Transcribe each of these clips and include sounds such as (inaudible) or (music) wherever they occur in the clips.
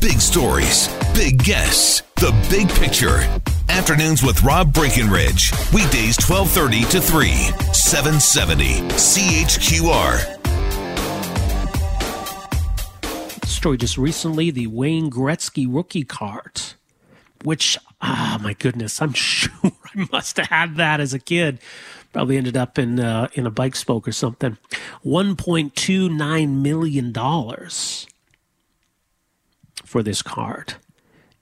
Big stories, big guests, the big picture. Afternoons with Rob Breckenridge. Weekdays 1230 to 3, 770 CHQR. Story just recently the Wayne Gretzky rookie card, which, ah, my goodness, I'm (laughs) sure I must have had that as a kid. Probably ended up in uh, in a bike spoke or something. One point two nine million dollars for this card.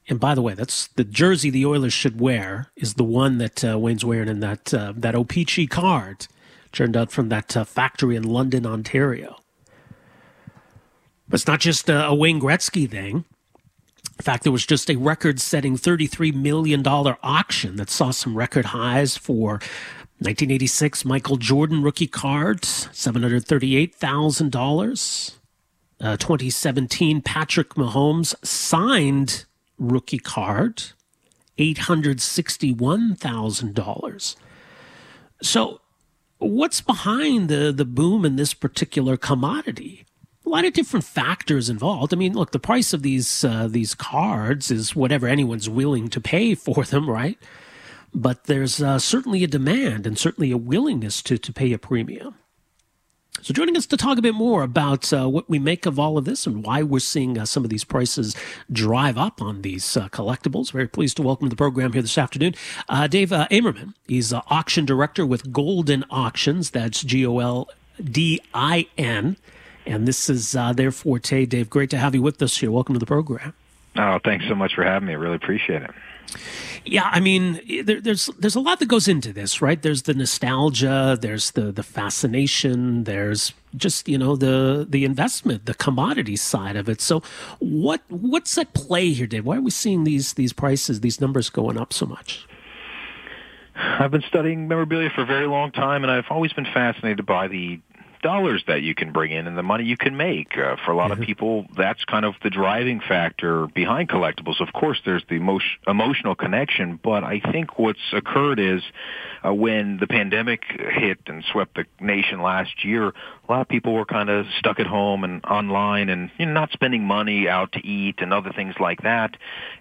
And by the way, that's the jersey the Oilers should wear is the one that uh, Wayne's wearing in that uh, that O-Pee-Chee card, turned out from that uh, factory in London, Ontario. But it's not just a, a Wayne Gretzky thing. In fact, there was just a record-setting $33 million auction that saw some record highs for 1986 Michael Jordan rookie card, $738,000 uh, 2017 Patrick Mahomes signed rookie card, $861,000. So, what's behind the, the boom in this particular commodity? A lot of different factors involved. I mean, look, the price of these uh, these cards is whatever anyone's willing to pay (laughs) for them, right? But there's uh, certainly a demand and certainly a willingness to to pay a premium. So, joining us to talk a bit more about uh, what we make of all of this and why we're seeing uh, some of these prices drive up on these uh, collectibles. Very pleased to welcome to the program here this afternoon uh, Dave uh, Amerman. He's uh, auction director with Goldin Auctions. That's G O L D I N. And this is their forte. Dave, great to have you with us here. Welcome to the program. Oh, thanks so much for having me. I really appreciate it. Yeah, I mean, there, there's there's a lot that goes into this, right? There's the nostalgia, there's the the fascination, there's just you know the the investment, the commodity side of it. So, what what's at play here, Dave? Why are we seeing these these prices, these numbers going up so much? I've been studying memorabilia for a very long time, and I've always been fascinated by the dollars that you can bring in and the money you can make. Uh, for a lot mm-hmm. of people, that's kind of the driving factor behind collectibles. Of course, there's the emo- emotional connection, but I think what's occurred is uh, when the pandemic hit and swept the nation last year, a lot of people were kind of stuck at home and online and you know, not spending money out to eat and other things like that.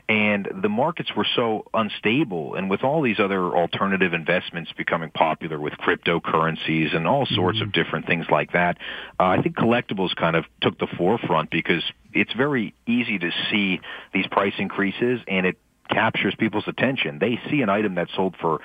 And the markets were so unstable. And with all these other alternative investments becoming popular with cryptocurrencies and all sorts mm-hmm. of different things like that, uh, I think collectibles kind of took the forefront because it's very easy to see these price increases and it captures people's attention. They see an item that sold for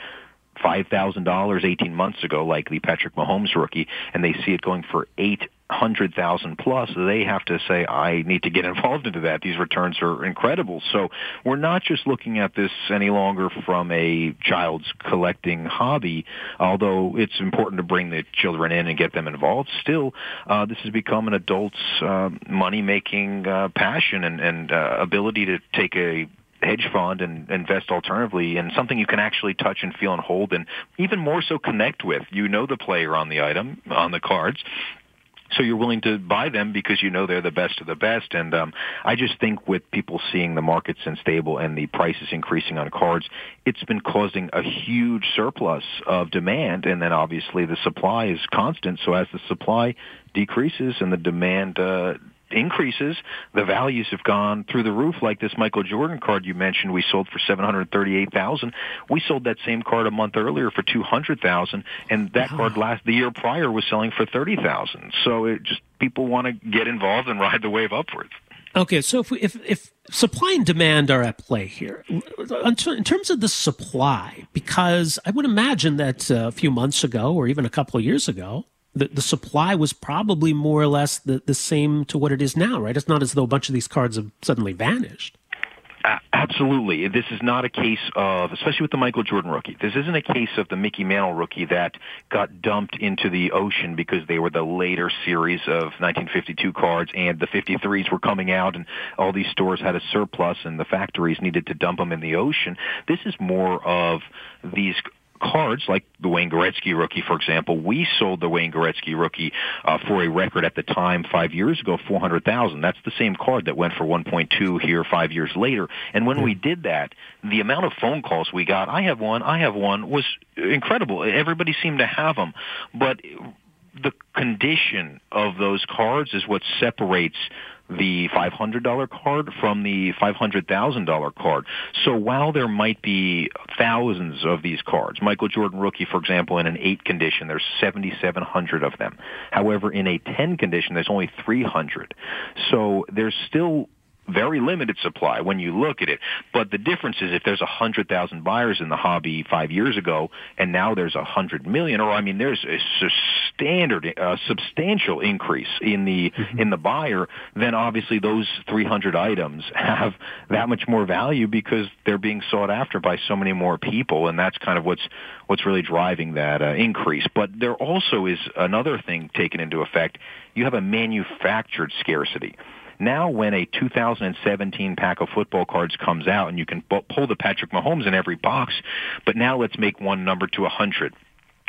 five thousand dollars eighteen months ago, like the Patrick Mahomes rookie, and they see it going for eight hundred thousand plus, they have to say, I need to get (laughs) involved into that. These returns are incredible. So we're not just looking at this any longer from a child's collecting hobby, although it's important to bring the children in and get them involved. Still, uh, this has become an adult's uh, money making uh, passion and, and uh, ability to take a hedge fund and invest alternatively in something you can actually touch and feel and hold and even more so connect with. You know the player on the item, on the cards. So you're willing to buy them because you know they're the best of the best. And um, I just think with people seeing the markets unstable and the prices increasing on cards, it's been causing a huge surplus of demand. And then obviously the supply is constant. So as the supply decreases and the demand uh, increases. The values have gone through the roof. Like this Michael Jordan card you mentioned, we sold for seven hundred thirty-eight thousand. We sold that same card a month earlier for two hundred thousand, and that card last the year prior was selling for thirty thousand. So it just people want to get involved and ride the wave upwards. Okay, so if we, if if supply and demand are at play here, in terms of the supply, because I would imagine that uh, a few months ago or even a couple of years ago, the, the supply was probably more or less the, the same to what it is now, right? It's not as though a bunch of these cards have suddenly vanished. absolutely. This is not a case of, especially with the Michael Jordan rookie, this isn't a case of the Mickey Mantle rookie that got dumped into the ocean because they were the later series of 1952 cards and the 53s were coming out and all these stores had a surplus and the factories needed to dump them in the ocean. This is more of these cards, like the Wayne Gretzky rookie, for example, we sold the Wayne Gretzky rookie uh, for a record at the time five years ago, four hundred thousand. That's the same card that went for one point two here five years later. And when we did that, the amount of phone calls we got, I have one, I have one, was incredible. Everybody seemed to have them, but the condition of those cards is what separates the $500 card from the $500,000 card. So while there might be thousands of these cards, Michael Jordan rookie, for example, in an 8 condition, there's 7,700 of them. However, in a 10 condition, there's only 300. So there's still very limited supply when you look at it. But the difference is if there's a hundred thousand buyers in the hobby five years ago, and now there's a hundred million, or I mean, there's a standard, a substantial increase in the mm-hmm. in the buyer. Then obviously those 300 items have that much more value because they're being sought after by so many more people, and that's kind of what's what's really driving that uh, increase. But there also is another thing taken into effect. You have a manufactured scarcity. Now, when a 2017 pack of football cards comes out, and you can pull the Patrick Mahomes in every box, but now let's make one number to 100.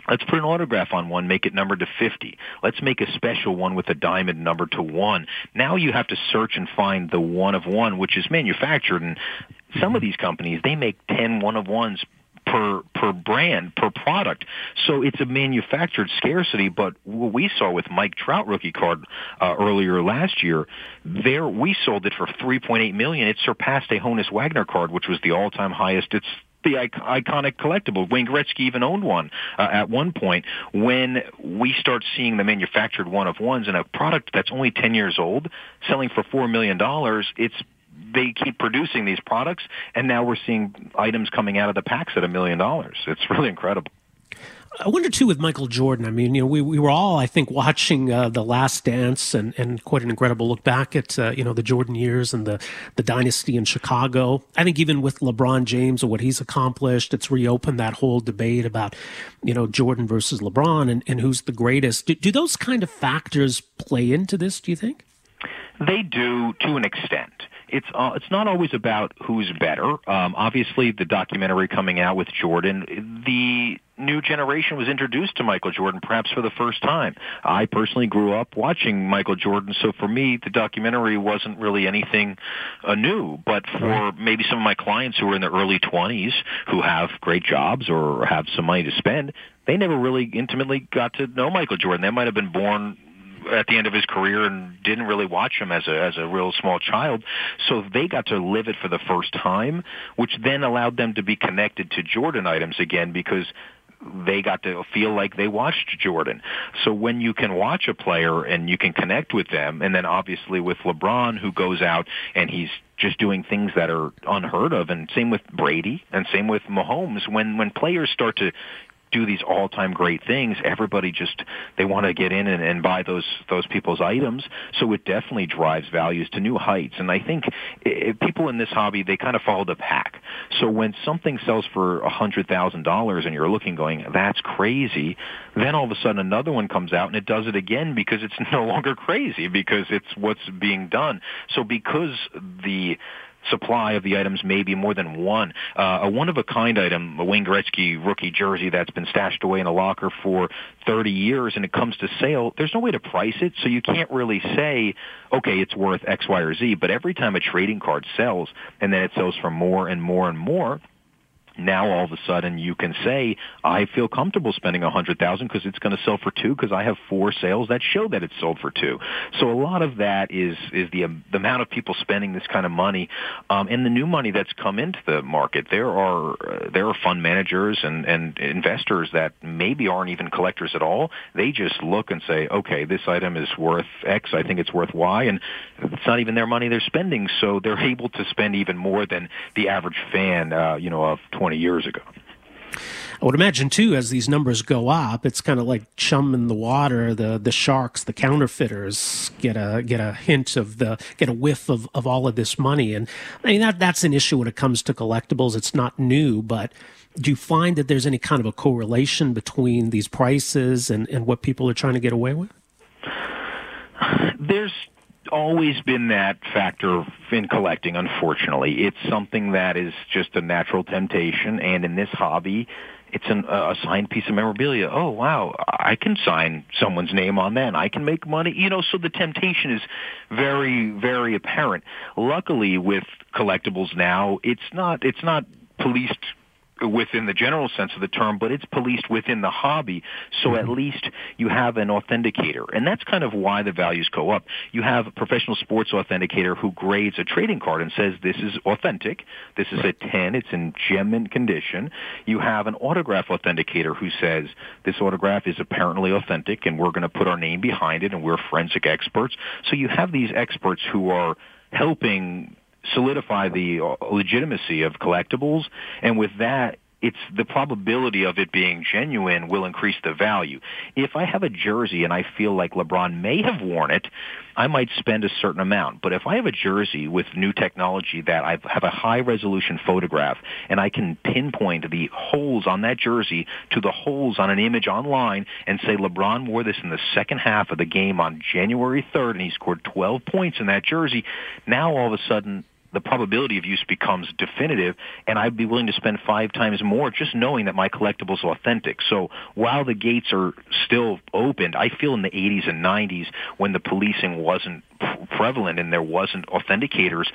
Let's put an autograph on one, make it numbered to 50. Let's make a special one with a diamond number to 1. Now you have to search and find the one of one, which is manufactured. And some of mm-hmm. these companies, they make 10 one of ones per per brand per product. So it's a manufactured scarcity. But what we saw with Mike Trout rookie card uh, earlier last year, there we sold it for 3.8 million. It surpassed a Honus Wagner card, which was the all-time highest. It's the iconic collectible. Wayne Gretzky even owned one uh, at one point. When we start seeing the manufactured one of ones in a product that's only 10 years old, selling for $4 million, it's they keep producing these products, and now we're seeing items coming out of the packs at a million dollars. It's (laughs) really incredible. I wonder too with Michael Jordan. I mean, you know, we, we were all, I think, watching uh, the Last Dance and, and quite an incredible look back at uh, you know the Jordan years and the the dynasty in Chicago. I think even with LeBron James and what he's accomplished, it's reopened that whole debate about you know Jordan versus LeBron and, and who's the greatest. Do, do those kind of factors play into this? Do you think? They do to an extent it's uh, it's not always about who's better. Um, obviously, the documentary coming out with Jordan, the new generation was introduced to Michael Jordan perhaps for the first time. I personally grew up watching Michael Jordan, so for me, the documentary wasn't really anything uh, new. But for maybe some of my clients who are in their early 20s who have great jobs or have some money to spend, they never really intimately got to know Michael Jordan. They might have been born at the end of his career and didn't really watch him as a as a real small child. So they got to live it for the first time, which then allowed them to be connected to Jordan items again because they got to feel like they watched Jordan. So when you can watch a player and you can connect with them, and then obviously with LeBron who goes out and he's just doing things that are unheard of, and same with Brady, and same with Mahomes. When when players start to do these all-time great things, everybody just they want to get in and, and buy those those people's items. So it definitely drives values to new heights. And I think people in this hobby they kind of follow the pack. So when something sells for a hundred thousand dollars and you're looking going that's crazy, then all of a sudden another one comes out and it does it again because it's (laughs) no longer crazy because it's what's being done. So because the supply of the items may be more than one. Uh, a one-of-a-kind item, a Wayne Gretzky rookie jersey that's been stashed away in a locker for 30 years and it comes to sale, there's no way to price it, so you can't really say, okay, it's worth X, Y, or Z. But every time a trading card sells and then it sells for more and more and more, now all of a sudden you can say I feel comfortable spending a hundred thousand because it's going to sell for two because I have four sales that show that it's sold for two. So a lot of that is is the um, the amount of people spending this kind of money, um, and the new money that's come into the market. There are uh, there are fund managers and and investors that maybe aren't even collectors at all. They just look and say, okay, this item is worth X. I think it's worth Y, and it's not even their money they're spending, so they're (laughs) able to spend even more than the average fan, uh, you know, of 20 years ago. I would imagine too, as these numbers go up, it's kind of like chum in the water. The the sharks, the counterfeiters get a get a hint of the get a whiff of, of all of this money, and I mean that that's an issue when it comes to collectibles. It's not new, but do you find that there's any kind of a correlation between these prices and, and what people are trying to get away with? There's always been that factor in collecting, unfortunately. It's something that is just a natural temptation, and in this hobby, it's an, a signed piece of memorabilia. Oh wow, I can sign someone's name on that. And I can make money. You know, so the temptation is very, very apparent. Luckily, with collectibles now, it's not it's not policed within the general sense of the term, but it's policed within the hobby. So mm-hmm. at least you have an authenticator. And that's kind of why the values go up. You have a professional sports authenticator who grades a trading card and says this is authentic. This is right. a 10. It's in gem mint condition. You have an autograph authenticator who says this autograph is apparently authentic and we're going to put our name behind it and we're forensic experts. So you have these experts who are helping solidify the uh, legitimacy of collectibles, and with that, it's the probability of it being genuine will increase the value. If I have a jersey and I feel like LeBron may have worn it, I might spend a certain amount. But if I have a jersey with new technology that I have a high resolution photograph and I can pinpoint the holes on that jersey to the holes on an image online and say LeBron wore this in the second half of the game on January 3rd and he scored 12 points in that jersey, now all of a sudden the probability of use becomes definitive, and I'd be willing to spend five times more just knowing that my collectible is authentic. So while the gates are still opened, I feel in the 80s and 90s when the policing wasn't prevalent and there wasn't authenticators,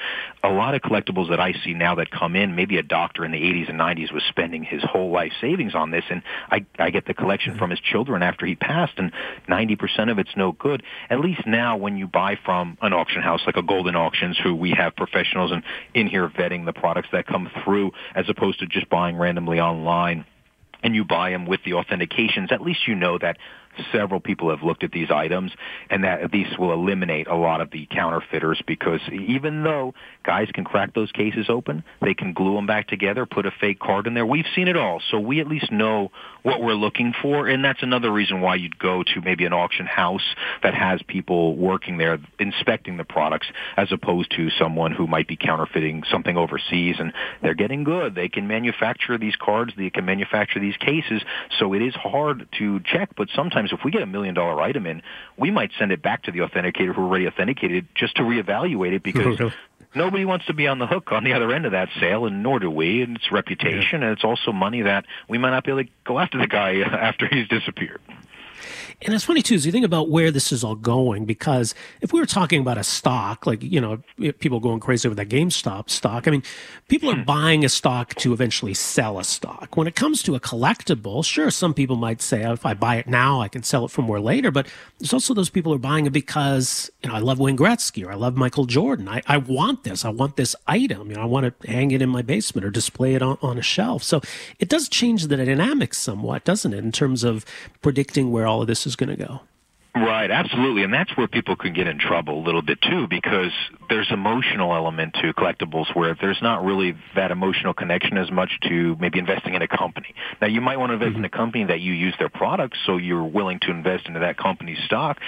a lot of collectibles that I see now that come in, maybe a doctor in the 80s and 90s was spending his whole life savings on this, and I, I get the collection mm-hmm. from his children after he passed, and 90% of it's no good. At least now when you buy from an auction house like a Goldin Auctions, who we have professionals and in here vetting the products that come through, as opposed to just buying randomly online, and you buy them with the authentications, at least you know that several people have looked at these items and that these will eliminate a lot of the counterfeiters because even though guys can crack those cases open, they can glue them back together, put a fake card in there. We've seen it all. So we at least know what we're looking for. And that's another reason why you'd go to maybe an auction house that has people working there inspecting the products as opposed to someone who might be counterfeiting something overseas and they're getting good. They can manufacture these cards. They can manufacture these cases. So it is hard to check, but sometimes if we get a million dollar item in, we might send it back to the authenticator who already authenticated just to reevaluate it because (laughs) nobody wants to be on the hook on the other end of that sale, and nor do we. And it's reputation, yeah. and it's also money that we might not be able to go after the guy uh, after he's disappeared. And it's funny too, as you think about where this is all going, because if we were talking about a stock, like, you know, people going crazy over that GameStop stock, I mean, people are hmm. buying a stock to eventually sell a stock. When it comes to a collectible, sure, some people might say, oh, if I buy it now, I can sell it for more later. But there's also those people who are buying it because, you know, I love Wayne Gretzky or I love Michael Jordan. I, I want this. I want this item. You know, I want to hang it in my basement or display it on, on a shelf. So it does change the dynamics somewhat, doesn't it, in terms of predicting where all of this is going to go. Right, absolutely. And that's where people can get in trouble a little bit too because there's emotional element to collectibles where there's not really that emotional connection as much to maybe investing in a company. Now you might want to invest mm-hmm. in a company that you use their products so you're willing to invest into that company's stock.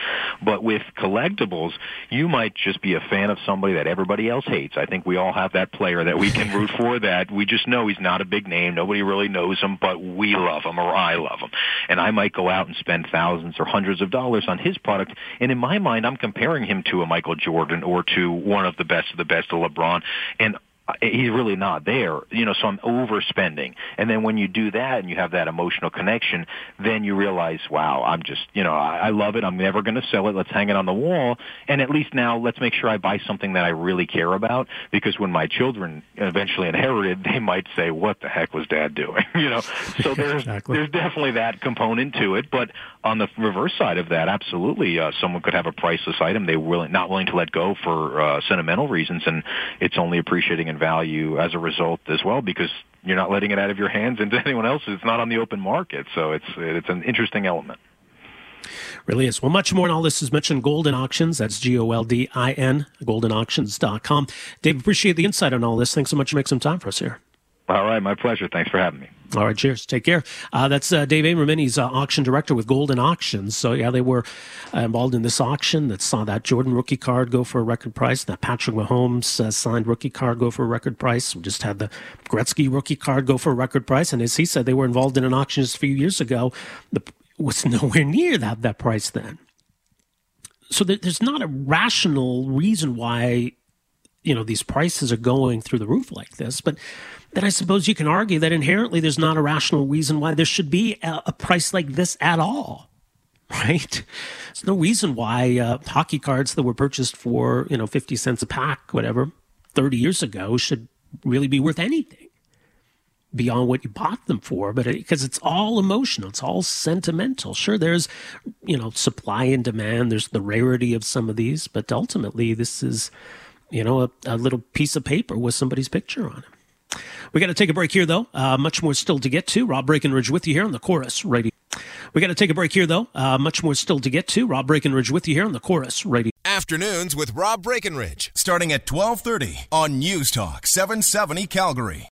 But with collectibles, you might just be a fan of somebody that everybody else hates. I think we all have that player that we can (laughs) root for that we just know he's not a big name. Nobody really knows him, but we love him or I love him. And I might go out and spend thousands or hundreds of dollars on his product. And in my mind, I'm comparing him to a Michael Jordan or to one of the best of the best, a LeBron. And he's really not there. You know, so I'm overspending. And then when you do that and you have that emotional connection, then you realize, wow, I'm just, you know, I, I love it. I'm never going to sell it. Let's hang it on the wall. And at least now let's make sure I buy something that I really care about because when my children eventually inherited, they might say, what the heck was dad doing? (laughs) you know, so (laughs) there's, exactly. there's definitely that component to it. But on the reverse side of that, absolutely, uh, someone could have a priceless item they willing, not willing to let go for uh, sentimental reasons and it's only appreciating in value as a result as well because you're not letting it out of your hands into (laughs) anyone else. It's not on the open market, so it's it's an interesting element. Really is. Well, much more on all this is mentioned Goldin Auctions. That's G O L D I N, goldinauctions.com. Dave, appreciate the insight on all this. Thanks so much for making some time for us here. All right, my pleasure. Thanks for having me. All right, cheers. Take care. Uh, that's uh, Dave Amerman. He's uh, auction director with Goldin Auctions. So, yeah, they were uh, involved in this auction that saw that Jordan rookie card go for a record price, that Patrick Mahomes uh, signed rookie card go for a record price. We just had the Gretzky rookie card go for a record price. And as he said, they were involved in an auction just a few years ago. The, was (laughs) nowhere near that, that price then. So there's not a rational reason why you know these prices are going through the roof like this but then i suppose you can argue that inherently there's not a rational reason why there should be a, a price like this at all (laughs) right? There's no reason why uh, hockey cards that were purchased for you know 50 cents a pack whatever 30 years ago should really be worth anything beyond what you bought them for but because it, it's all emotional it's all sentimental. Sure there's you know supply and demand there's the rarity of some of these but ultimately this is you know, a, a little piece of paper with somebody's picture on it. We got to take a break here, though. Uh, much more still to get to. Rob Breckenridge with you here on the Corus Radio. We got to take a break here, though. Uh, much more still to get to. Rob Breckenridge with you here on the Corus Radio. Afternoons with Rob Breckenridge, starting at 1230 on News Talk 770 Calgary.